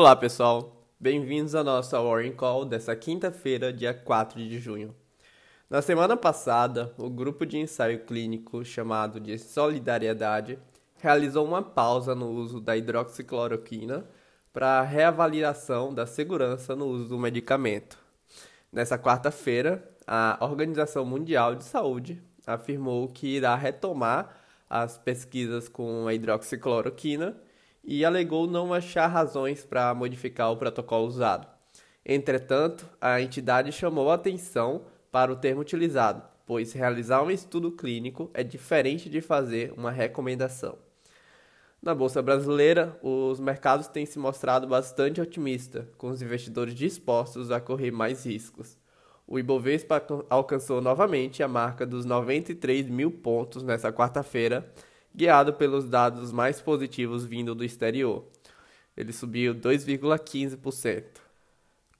Olá pessoal, bem-vindos à nossa Warring Call dessa quinta-feira, dia 4 de junho. Na semana passada, o grupo de ensaio clínico chamado de Solidariedade realizou uma pausa no uso da hidroxicloroquina para reavaliação da segurança no uso do medicamento. Nessa quarta-feira, a Organização Mundial de Saúde afirmou que irá retomar as pesquisas com a hidroxicloroquina e alegou não achar razões para modificar o protocolo usado. Entretanto, a entidade chamou atenção para o termo utilizado, pois realizar um estudo clínico é diferente de fazer uma recomendação. Na bolsa brasileira, os mercados têm se mostrado bastante otimistas, com os investidores dispostos a correr mais riscos. O Ibovespa alcançou novamente a marca dos 93 mil pontos nesta quarta-feira, guiado pelos dados mais positivos vindo do exterior. Ele subiu 2,15%.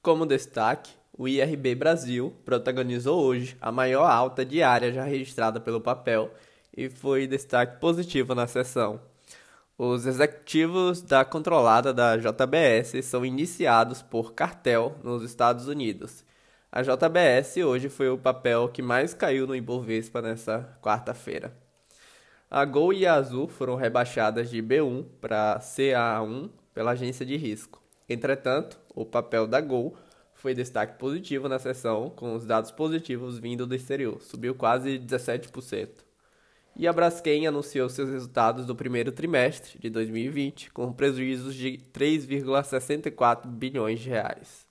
Como destaque, o IRB Brasil protagonizou hoje a maior alta diária já registrada pelo papel e foi destaque positivo na sessão. Os executivos da controlada da JBS são iniciados por cartel nos Estados Unidos. A JBS hoje foi o papel que mais caiu no Ibovespa nessa quarta-feira. A Gol e a Azul foram rebaixadas de B1 para CA1 pela agência de risco. Entretanto, o papel da Gol foi destaque positivo na sessão, com os dados positivos vindo do exterior, subiu quase 17%. E a Braskem anunciou seus resultados do primeiro trimestre de 2020, com prejuízos de 3,64 bilhões de reais.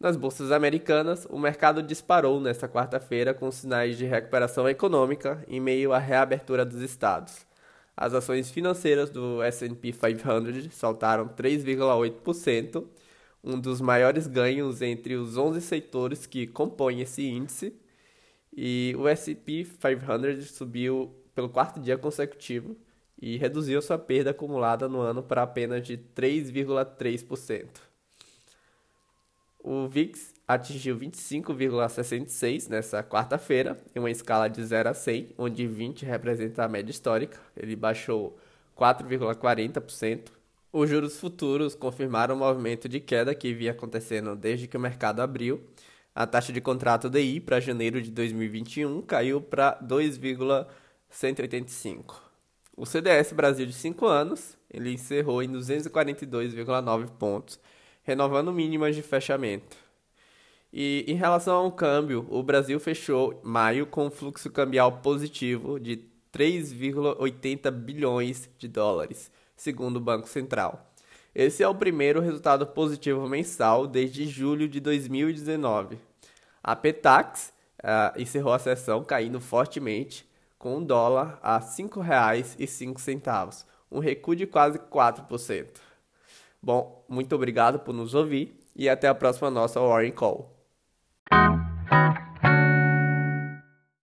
Nas bolsas americanas, o mercado disparou nesta quarta-feira com sinais de recuperação econômica em meio à reabertura dos estados. As ações financeiras do S&P 500 saltaram 3,8%, um dos maiores ganhos entre os 11 setores que compõem esse índice, e o S&P 500 subiu pelo quarto dia consecutivo e reduziu sua perda acumulada no ano para apenas de 3,3%. O VIX atingiu 25,66 nessa quarta-feira, em uma escala de 0 a 100, onde 20 representa a média histórica. Ele baixou 4,40%. Os juros futuros confirmaram o movimento de queda que vinha acontecendo desde que o mercado abriu. A taxa de contrato DI para janeiro de 2021 caiu para 2,185. O CDS Brasil de 5 anos, ele encerrou em 242,9 pontos renovando mínimas de fechamento. E em relação ao câmbio, o Brasil fechou maio com um fluxo cambial positivo de 3,80 bilhões de dólares, segundo o Banco Central. Esse é o primeiro resultado positivo mensal desde julho de 2019. A Petax uh, encerrou a sessão caindo fortemente, com o dólar a R$ 5,05, um recuo de quase 4%. Bom, muito obrigado por nos ouvir e até a próxima nossa Warring Call.